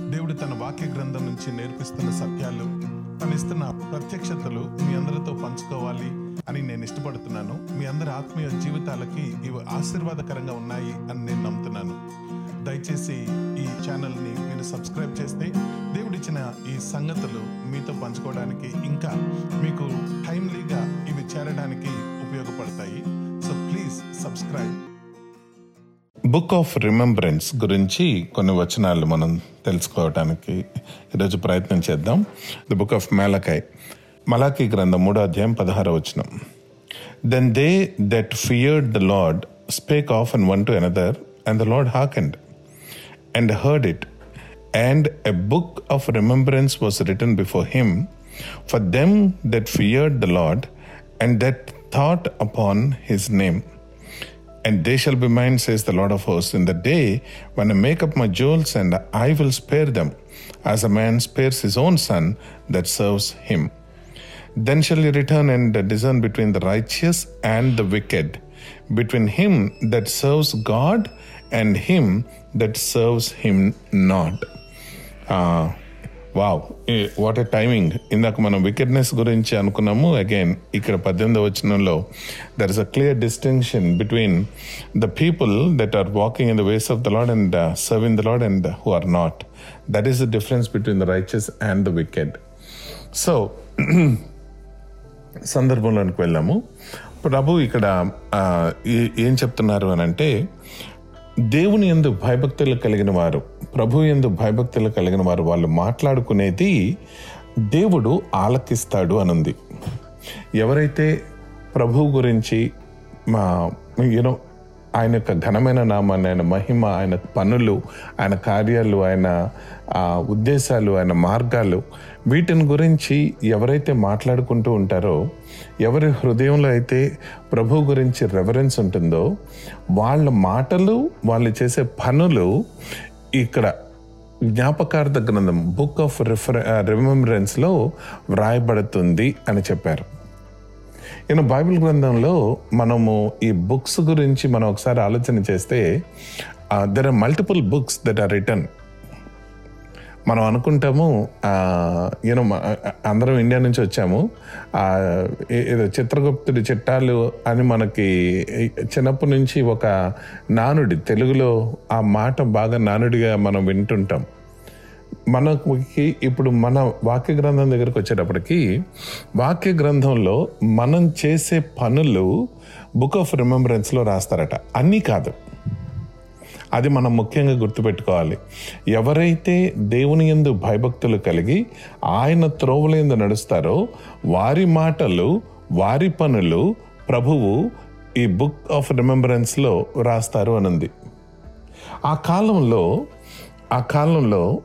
దేవుడు తన వాక్య గ్రంథం నుంచి నేర్పిస్తున్న సత్యాలు తనిస్తున్న ప్రత్యక్షతలు మీ అందరితో పంచుకోవాలి అని నేను ఇష్టపడుతున్నాను. మీ అందరి ఆత్మీయ జీవితాలకి ఇవి ఆశీర్వాదకరంగా ఉన్నాయి అని నేను నమ్ముతున్నాను. దయచేసి ఈ ఛానల్ని మీరు సబ్స్క్రైబ్ చేస్తే దేవుడిచ్చిన ఈ సంగతులు మీతో పంచుకోవడానికి ఇంకా మీకు టైమ్లీగా ఇవి చేరడానికి ఉపయోగపడతాయి. So please subscribe book of remembrance గురించి కొన్ని వచనాలు మనం తెలుసుకోవడానికి ఈరోజు ప్రయత్నం చేద్దాం. ద బుక్ ఆఫ్ మేలకాయ్ మలాకి గ్రంథం మూడో అధ్యాయం పదహార వచనం. Then they that feared the Lord spake of and one to another and the Lord hearkened and heard it and a book of remembrance was written before him for them that feared the Lord and that thought upon his name And they shall be mine, says the Lord of hosts, in the day when I make up my jewels, and I will spare them, as a man spares his own son that serves him. Then shall he return and discern between the righteous and the wicked, between him that serves God and him that serves him not. Ah, wow. What a timing ఇందాక మనం wickedness గురించి అనుకున్నాము. Again ఇక్కడ పద్దెనిమిది వచనంలో there is a clear distinction between the people that are walking in the ways of the Lord and serving the Lord and who are not that is the difference between the righteous and the wicked so సందర్భంలోనికి వెళ్ళాము. ప్రభు ఇక్కడ ఏ- ఏం చెప్తున్నారు అని అంటే దేవుని ఎందు భయభక్తులు కలిగిన వారు ప్రభు ఎందు భయభక్తులు కలిగిన వారు వాళ్ళు మాట్లాడుకునేది దేవుడు ఆలకిస్తాడు అనుంది. ఎవరైతే ప్రభు గురించి మా యూనో ఆయన యొక్క ఘనమైన నామాన్ని ఆయన మహిమ ఆయన పనులు ఆయన కార్యాలు ఆయన ఉద్దేశాలు ఆయన మార్గాలు వీటిని గురించి ఎవరైతే మాట్లాడుకుంటూ ఉంటారో ఎవరి హృదయంలో అయితే ప్రభు గురించి రెఫరెన్స్ ఉంటుందో వాళ్ళ మాటలు వాళ్ళు చేసే పనులు ఇక్కడ జ్ఞాపకార్థ గ్రంథం బుక్ ఆఫ్ రిఫర్ రిమెంబరెన్స్లో వ్రాయబడుతుంది అని చెప్పారు. ఈయన బైబిల్ గ్రంథంలో మనము ఈ బుక్స్ గురించి మనం ఒకసారి ఆలోచన చేస్తే there are multiple books that are written మనం అనుకుంటాము యూనో అందరం ఇండియా నుంచి వచ్చాము. ఏదో చిత్రగుప్తుడి చిట్టాలు అని మనకి చిన్నప్పటి నుంచి ఒక నానుడి తెలుగులో ఆ మాట బాగా నానుడిగా మనం వింటుంటాం. మనకి ఇప్పుడు మన వాక్య గ్రంథం దగ్గరికి వచ్చేటప్పటికి వాక్య గ్రంథంలో మనం చేసే పనులు బుక్ ఆఫ్ రిమెంబరెన్స్లో రాస్తారట. అన్నీ కాదు. అది మనం ముఖ్యంగా గుర్తుపెట్టుకోవాలి. ఎవరైతే దేవుని ఎందు భయభక్తులు కలిగి ఆయన త్రోవుల ఎందు నడుస్తారో వారి మాటలు వారి పనులు ప్రభువు ఈ బుక్ ఆఫ్ రిమెంబరెన్స్లో రాస్తారు అనుంది. ఆ కాలంలో ఆ కాలంలో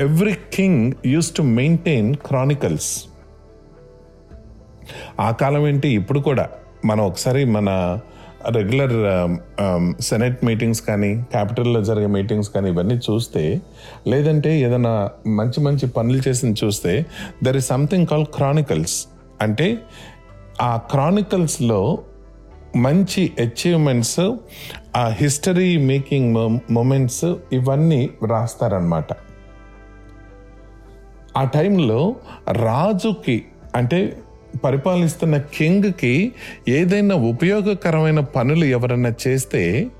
every king used to maintain chronicles ఆ కాలం ఏంటి ఇప్పుడు కూడా మనం ఒకసారి మన రెగ్యులర్ సెనెట్ మీటింగ్స్ కానీ క్యాపిటల్లో జరిగే మీటింగ్స్ కానీ ఇవన్నీ చూస్తే లేదంటే ఏదైనా మంచి మంచి పనులు చేసిన చూస్తే there is something call chronicles అంటే ఆ క్రానికల్స్లో మంచి అచీవ్మెంట్స్ ఆ హిస్టరీ మేకింగ్ మూమెంట్స్ ఇవన్నీ రాస్తారనమాట ఆ టైంలో రాజుకి అంటే పరిపాలిస్తున్న కింగ్కి ఏదైనా ఉపయోగకరమైన పనులు ఎవరైనా చేస్తే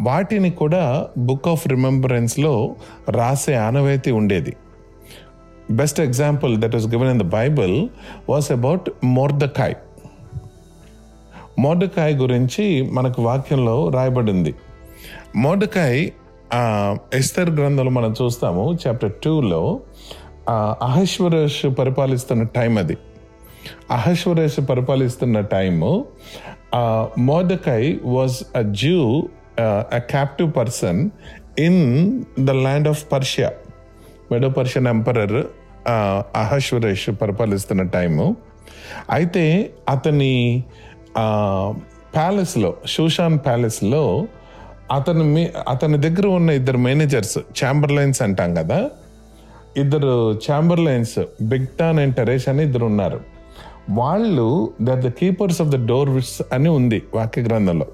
వాటిని కూడా బుక్ ఆఫ్ రిమెంబరెన్స్లో రాసే ఆనవాయితీ ఉండేది. Best example that was given in the Bible was about Mordecai Mordecai గురించి మనకు వాక్యంలో రాయబడింది. మోడకాయ్ ఎస్తర్ గ్రంథంలో మనం చూస్తాము చాప్టర్ టూలో అహశ్వరేష్ పరిపాలిస్తున్న టైం అది. అహశ్వరేష్ పరిపాలిస్తున్న time Mordecai was a Jew a captive person in the land of Persia Medo Persian emperor అహశ్వరేష్ పరిపాలిస్తున్న టైము అయితే అతని ప్యాలెస్లో షూషాన్ ప్యాలెస్లో అతను మీ అతని దగ్గర ఉన్న ఇద్దరు మేనేజర్స్ ఛాంబర్లైన్స్ అంటాం కదా? ఇద్దరు ఛాంబర్లైన్స్ బిగ్టాన్ అండ్ టెరేష్ అని ఇద్దరు ఉన్నారు. వాళ్ళు they're the keepers of the door అని ఉంది వాక్య గ్రంథంలో.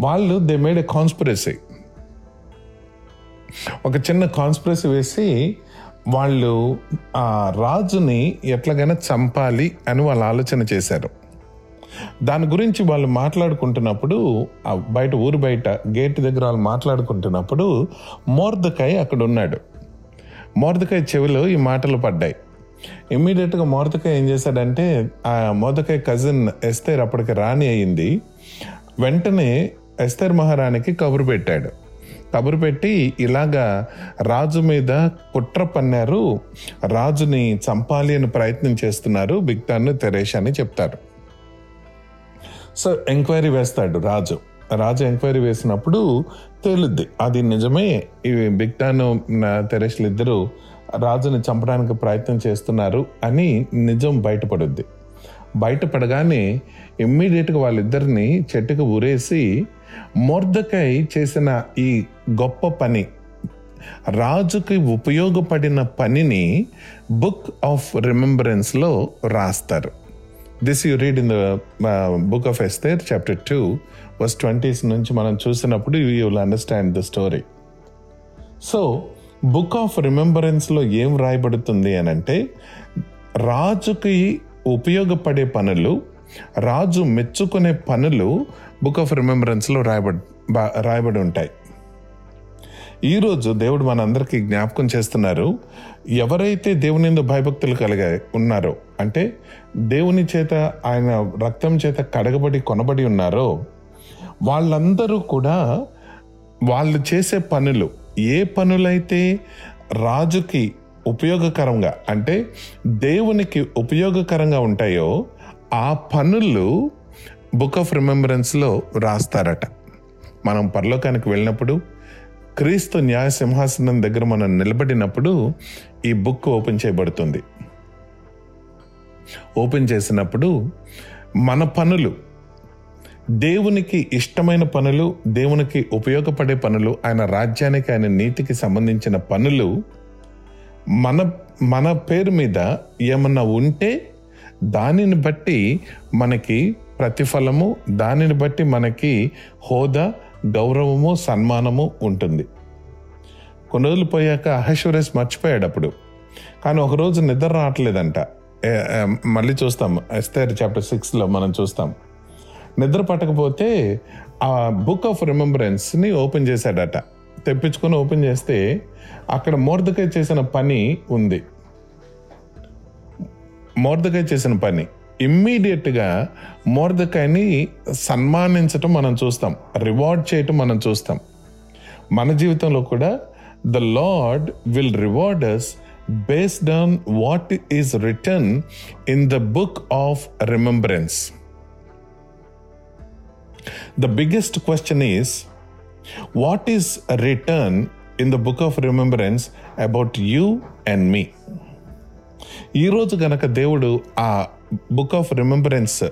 వాళ్ళు దే మేడ్ ఎ కాన్స్పిరసీ ఒక చిన్న కాన్స్పిరసీ వేసి వాళ్ళు ఆ రాజుని ఎట్లాగైనా చంపాలి అని వాళ్ళు ఆలోచన చేశారు. దాని గురించి వాళ్ళు మాట్లాడుకుంటున్నప్పుడు బయట ఊరు బయట గేట్ దగ్గర వాళ్ళు మాట్లాడుకుంటున్నప్పుడు మోర్దకాయ్ అక్కడ ఉన్నాడు మోర్దకాయ్ చెవిలో ఈ మాటలు పడ్డాయి. ఇమ్మీడియట్గా మోర్దకాయ్ ఏం చేశాడంటే ఆ మోర్దకాయ్ కజిన్ ఎస్తేర్ అప్పటికి రాణి అయింది వెంటనే ఎస్తేర్ మహారాణికి కబురు పెట్టాడు. కబురు పెట్టి ఇలాగా రాజు మీద కుట్ర పన్నారు. రాజుని చంపాలి అని ప్రయత్నం చేస్తున్నారు. బిగ్తాన్ను తెరేష్ అని చెప్తారు. సో ఎంక్వైరీ వేస్తాడు రాజు. రాజు ఎంక్వైరీ వేసినప్పుడు తేలుద్ది. అది నిజమే. ఈ బిగ్టాన్ తెరేష్లు ఇద్దరు రాజుని చంపడానికి ప్రయత్నం చేస్తున్నారు అని నిజం బయటపడుద్ది. బయటపడగానే ఇమ్మీడియట్గా వాళ్ళిద్దరిని చెట్టుకు ఉరేసి మొర్దకై చేసిన ఈ గొప్ప పని రాజుకి ఉపయోగపడిన పనిని బుక్ ఆఫ్ రిమెంబరెన్స్లో రాస్తారు. This you read in the book of Esther chapter two verse twenties నుంచి మనం చూసినప్పుడు you will understand the story so book of రిమెంబరెన్స్లో ఏం రాయబడుతుంది అని అంటే రాజుకి ఉపయోగపడే పనులు రాజు మెచ్చుకునే పనులు బుక్ ఆఫ్ రిమెంబరెన్స్లో రాయబడి రాయబడి ఉంటాయి. ఈరోజు దేవుడు మనందరికీ జ్ఞాపకం చేస్తున్నారు ఎవరైతే దేవుని భయభక్తులు కలిగా ఉన్నారో అంటే దేవుని చేత ఆయన రక్తం చేత కడగబడి కొనబడి ఉన్నారో వాళ్ళందరూ కూడా వాళ్ళు చేసే పనులు ఏ పనులైతే రాజుకి ఉపయోగకరంగా అంటే దేవునికి ఉపయోగకరంగా ఉంటాయో ఆ పనులు బుక్ ఆఫ్ రిమెంబరెన్స్లో రాస్తారట. మనం పరలోకానికి వెళ్ళినప్పుడు క్రీస్తు న్యాయ సింహాసనం దగ్గర మనం నిలబడినప్పుడు ఈ బుక్ ఓపెన్ చేయబడుతుంది. ఓపెన్ చేసినప్పుడు మన పనులు దేవునికి ఇష్టమైన పనులు దేవునికి ఉపయోగపడే పనులు ఆయన రాజ్యానికి ఆయన నీతికి సంబంధించిన పనులు మన మన పేరు మీద ఏమన్నా ఉంటే దానిని బట్టి మనకి ప్రతిఫలము దానిని బట్టి మనకి హోదా గౌరవము సన్మానము ఉంటుంది. కొన్ని రోజులు పోయాక అహశ్వరేష్ మర్చిపోయాడు అప్పుడు కానీ ఒకరోజు నిద్ర రావట్లేదంట. మళ్ళీ చూస్తాం. ఎస్తేర్ చాప్టర్ సిక్స్లో మనం చూస్తాం. నిద్ర పట్టకపోతే ఆ బుక్ ఆఫ్ రిమెంబరెన్స్ని ఓపెన్ చేశాడట. తెప్పించుకొని ఓపెన్ చేస్తే అక్కడ మోర్దకాయ చేసిన పని ఉంది. మోర్దకాయ చేసిన పని. ఇమ్మీడియట్గా మోర్దకాయని సన్మానించటం మనం చూస్తాం. రివార్డ్ చేయటం మనం చూస్తాం. మన జీవితంలో కూడా the Lord will reward us based on what is written in the book of remembrance. The biggest question is what is written in the book of remembrance about you and me? ఈరోజు గనక దేవుడు ఆ book of remembrance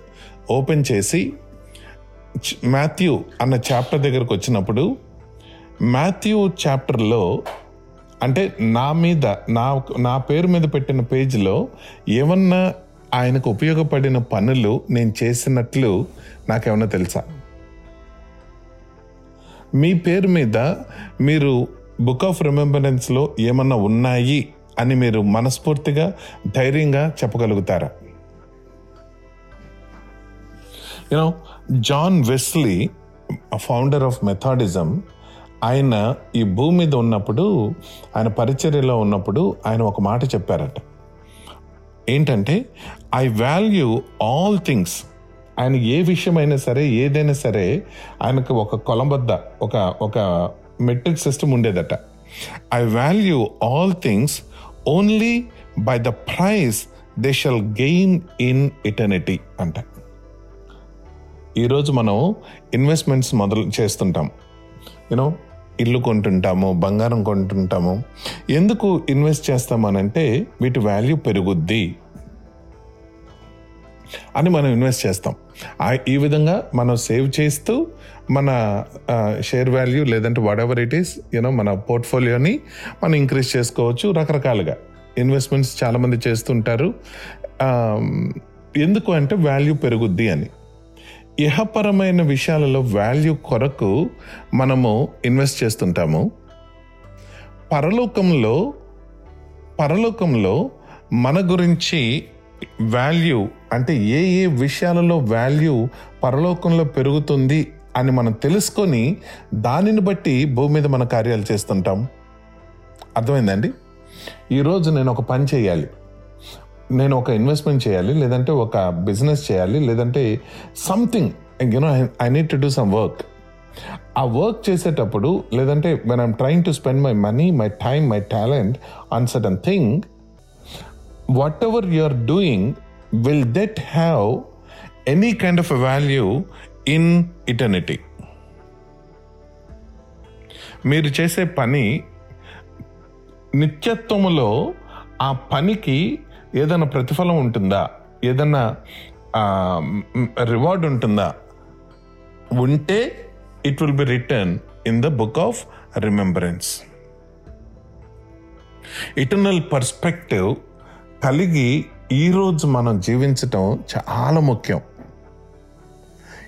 open చేసి Matthew అన్న chapter దగ్గరకు వచ్చినప్పుడు Matthew చాప్టర్లో అంటే నా మీద నా నా పేరు మీద పెట్టిన పేజీలో ఏమన్నా ఆయనకు ఉపయోగపడిన పనులు నేను చేసినట్లు నాకేమన్నా తెలుసా? మీ పేరు మీద మీరు బుక్ ఆఫ్ రిమెంబరెన్స్లో ఏమన్నా ఉన్నాయి అని మీరు మనస్ఫూర్తిగా ధైర్యంగా చెప్పగలుగుతారా? You know John Wesley founder of Methodism ఆయన ఈ భూమి మీద ఉన్నప్పుడు ఆయన పరిచర్యలో ఉన్నప్పుడు ఆయన ఒక మాట చెప్పారట. ఏంటంటే ఐ వాల్యూ ఆల్ థింగ్స్ ఆయన ఏ విషయమైనా సరే ఏదైనా సరే ఆయనకు ఒక కొలంబద్ద ఒక ఒక మెట్రిక్ సిస్టమ్ ఉండేదట. I value all things only by the price they shall gain in eternity అంట. ఈరోజు మనం ఇన్వెస్ట్మెంట్స్ మొదలు చేస్తుంటాం. యూనో ఇల్లు కొంటుంటాము బంగారం కొంటుంటాము. ఎందుకు ఇన్వెస్ట్ చేస్తామనంటే వీటి వాల్యూ పెరుగుద్ది అని మనం ఇన్వెస్ట్ చేస్తాం. ఈ విధంగా మనం సేవ్ చేస్తూ మన షేర్ వాల్యూ లేదంటే whatever it is you know మన పోర్ట్ఫోలియోని మనం ఇంక్రీజ్ చేసుకోవచ్చు రకరకాలుగా. ఇన్వెస్ట్మెంట్స్ చాలామంది చేస్తుంటారు. ఎందుకు అంటే వాల్యూ పెరుగుద్ది అని. ఇహపరమైన విషయాలలో వాల్యూ కొరకు మనము ఇన్వెస్ట్ చేస్తుంటాము. పరలోకంలో పరలోకంలో మన గురించి వాల్యూ అంటే ఏ ఏ విషయాలలో వాల్యూ పరలోకంలో పెరుగుతుంది అని మనం తెలుసుకొని దానిని బట్టి భూమి మీద మన కార్యాలు చేస్తుంటాం. అర్థమైందండి ఈరోజు నేను ఒక పని చేయాలి. నేను ఒక ఇన్వెస్ట్మెంట్ చేయాలి లేదంటే ఒక బిజినెస్ చేయాలి లేదంటే something you know I need to do some work ఆ వర్క్ చేసేటప్పుడు లేదంటే when I'm trying to spend my money my time my talent on sudden thing whatever you are doing will that have any kind of value in eternity మీరు చేసే పని నిత్యత్వములో ఆ పనికి ఏదైనా ప్రతిఫలం ఉంటుందా? ఏదైనా రివార్డ్ ఉంటుందా? ఉంటే it will be written in the book of remembrance eternal perspective కలిగి ఈరోజు మనం జీవించటం చాలా ముఖ్యం.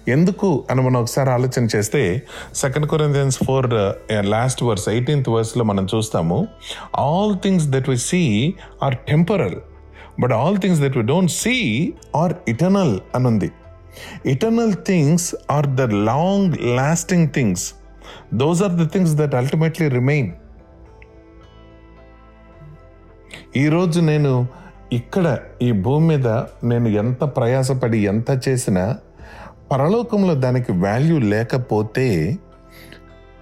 ఎందుకు అని మనం ఒకసారి ఆలోచన చేస్తే second Corinthians four last verse eighteenth వర్స్లో మనం చూస్తాము all things that we see are temporal but all things that we don't see are eternal అని ఉంది eternal things are the long lasting things those are the things that ultimately remain ఈరోజు నేను ఇక్కడ ఈ భూమి మీద నేను ఎంత ప్రయాసపడి ఎంత చేసినా పరలోకంలో దానికి వాల్యూ లేకపోతే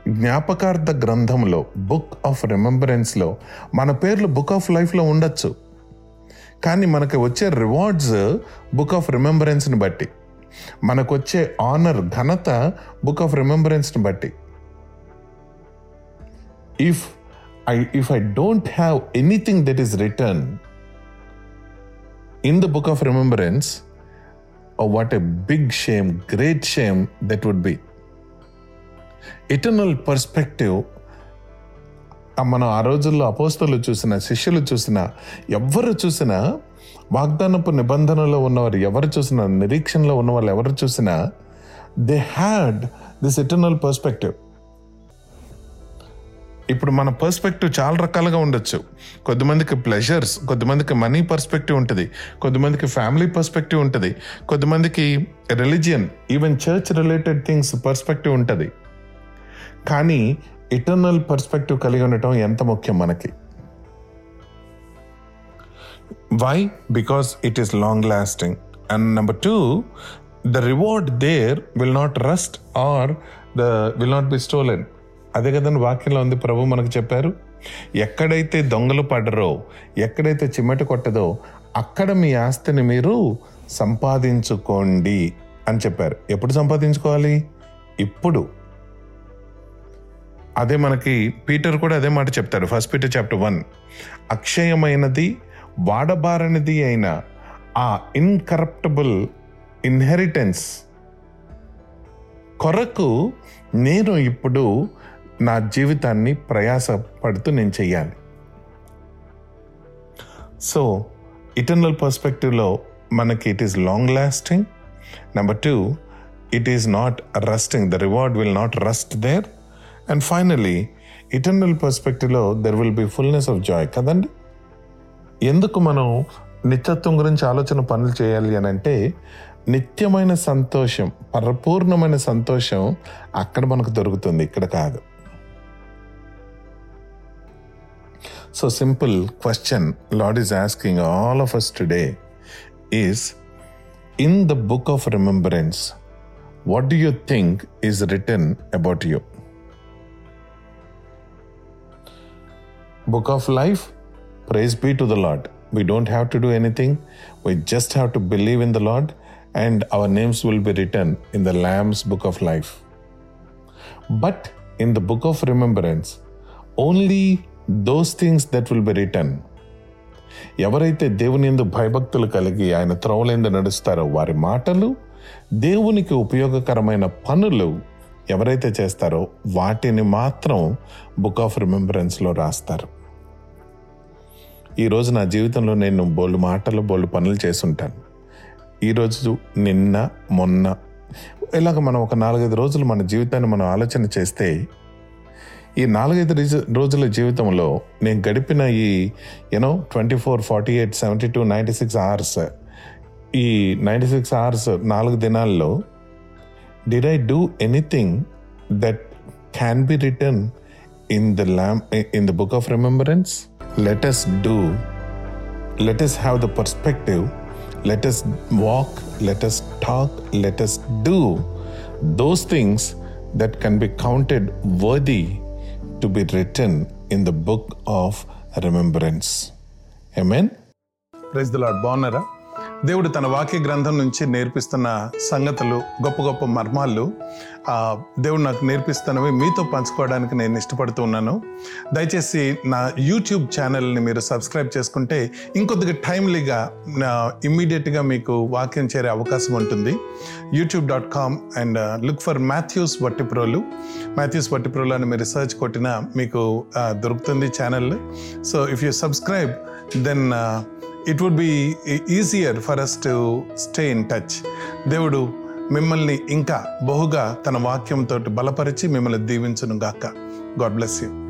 జ్ఞాపకార్థ గ్రంథంలో బుక్ ఆఫ్ రిమెంబరెన్స్లో మన పేర్లు బుక్ ఆఫ్ లైఫ్లో ఉండొచ్చు. కానీ మనకి వచ్చే రివార్డ్స్ బుక్ ఆఫ్ రిమెంబరెన్స్ని బట్టి. మనకు వచ్చే ఆనర్ ఘనత బుక్ ఆఫ్ రిమెంబరెన్స్ని బట్టి. If I if I don't have anything that is written in the book of remembrance what a big shame great shame that would be eternal perspective మనం ఆ రోజుల్లో అపోస్తలు చూసిన శిష్యులు చూసిన ఎవరు చూసినా వాగ్దానపు నిబంధనలో ఉన్నవారు ఎవరు చూసినా నిరీక్షణలో ఉన్న వాళ్ళు ఎవరు చూసినా they had this eternal perspective ఇప్పుడు మన పర్స్పెక్టివ్ చాలా రకాలుగా ఉండొచ్చు. కొద్దిమందికి ప్లెజర్స్ కొద్దిమందికి మనీ పర్స్పెక్టివ్ ఉంటుంది. కొద్దిమందికి ఫ్యామిలీ పర్స్పెక్టివ్ ఉంటుంది. కొద్దిమందికి religion even church related things perspective ఉంటుంది. కానీ ఇటర్నల్ పర్స్పెక్టివ్ కలిగి ఉండటం ఎంత ముఖ్యం మనకి? Why because it is long lasting and number two the reward there will not rust or the will not be stolen అదే కదండి వాక్యంలో ఉంది ప్రభు మనకు చెప్పారు. ఎక్కడైతే దొంగలు పడరో ఎక్కడైతే చిమ్మట కొట్టదో అక్కడ మీ ఆస్తిని మీరు సంపాదించుకోండి అని చెప్పారు. ఎప్పుడు సంపాదించుకోవాలి? ఇప్పుడు. అదే మనకి పీటర్ కూడా అదే మాట చెప్తాడు. ఫస్ట్ పీటర్ చాప్టర్ వన్ అక్షయమైనది వాడబారనిది అయిన ఆ ఇన్కరప్టబుల్ ఇన్హెరిటెన్స్ కొరకు నేను ఇప్పుడు నా జీవితాన్ని ప్రయాసపడుతూ నేను చెయ్యాలి. సో ఇటర్నల్ పర్స్పెక్టివ్లో మనకి it is long lasting number two it is not rusting the reward will not rust there and finally eternal పర్స్పెక్టివ్లో there will be fullness of joy కదండి? ఎందుకు మనం నిత్యత్వం గురించి ఆలోచన పనులు చేయాలి అని అంటే నిత్యమైన సంతోషం పరిపూర్ణమైన సంతోషం అక్కడ మనకు దొరుకుతుంది ఇక్కడ కాదు. So simple question Lord is asking all of us today is in the book of remembrance what do you think is written about you book of life praise be to the Lord we don't have to do anything we just have to believe in the Lord and our names will be written in the Lamb's book of life but in the book of remembrance only those things that will be written ఎవరైతే దేవుని ఎందు భయభక్తులు కలిగి ఆయన త్రోవలేందు నడుస్తారో వారి మాటలు దేవునికి ఉపయోగకరమైన పనులు ఎవరైతే చేస్తారో వాటిని మాత్రం బుక్ ఆఫ్ రిమెంబరెన్స్లో రాస్తారు. ఈరోజు నా జీవితంలో నేను బోళ్ళు మాటలు బోళ్ళు పనులు చేసుంటాను ఈరోజు నిన్న మొన్న ఇలాగ మనం ఒక నాలుగైదు రోజులు మన జీవితాన్ని మనం ఆలోచన చేస్తే ఈ నాలుగైదు రోజుల జీవితంలో నేను గడిపిన ఈ you know twenty four forty eight seventy two ninety six hours ఈ నైంటీ సిక్స్ అవర్స్ నాలుగు దినాల్లో did I do anything that can be written in the lamb in the book of remembrance? Let us do. Let us have the perspective. Let us walk. Let us talk. Let us do those things that can be counted worthy to be written in the book of remembrance. Amen. Praise the Lord. Bonara. దేవుడు తన వాక్య గ్రంథం నుంచి నేర్పిస్తున్న సంగతులు గొప్ప గొప్ప మర్మాలు దేవుడు నాకు నేర్పిస్తున్నవి మీతో పంచుకోవడానికి నేను ఇష్టపడుతూ ఉన్నాను. దయచేసి నా యూట్యూబ్ ఛానల్ని మీరు సబ్స్క్రైబ్ చేసుకుంటే ఇంకొద్దిగా టైమ్లీగా ఇమ్మీడియట్గా మీకు వాక్యం చేరే అవకాశం ఉంటుంది. YouTube dot com and look for Mathews Vattiprolu Mathews Vattiprolu అని మీరు రీసెర్చ్ కొట్టినా మీకు దొరుకుతుంది channel. So if you subscribe then it would be easier for us to stay in touch దేవుడు మిమ్మల్ని ఇంకా బహుగా తన వాక్యంతో బలపరిచి మిమ్మల్ని దీవించును గాక గాడ్ బ్లెస్ యూ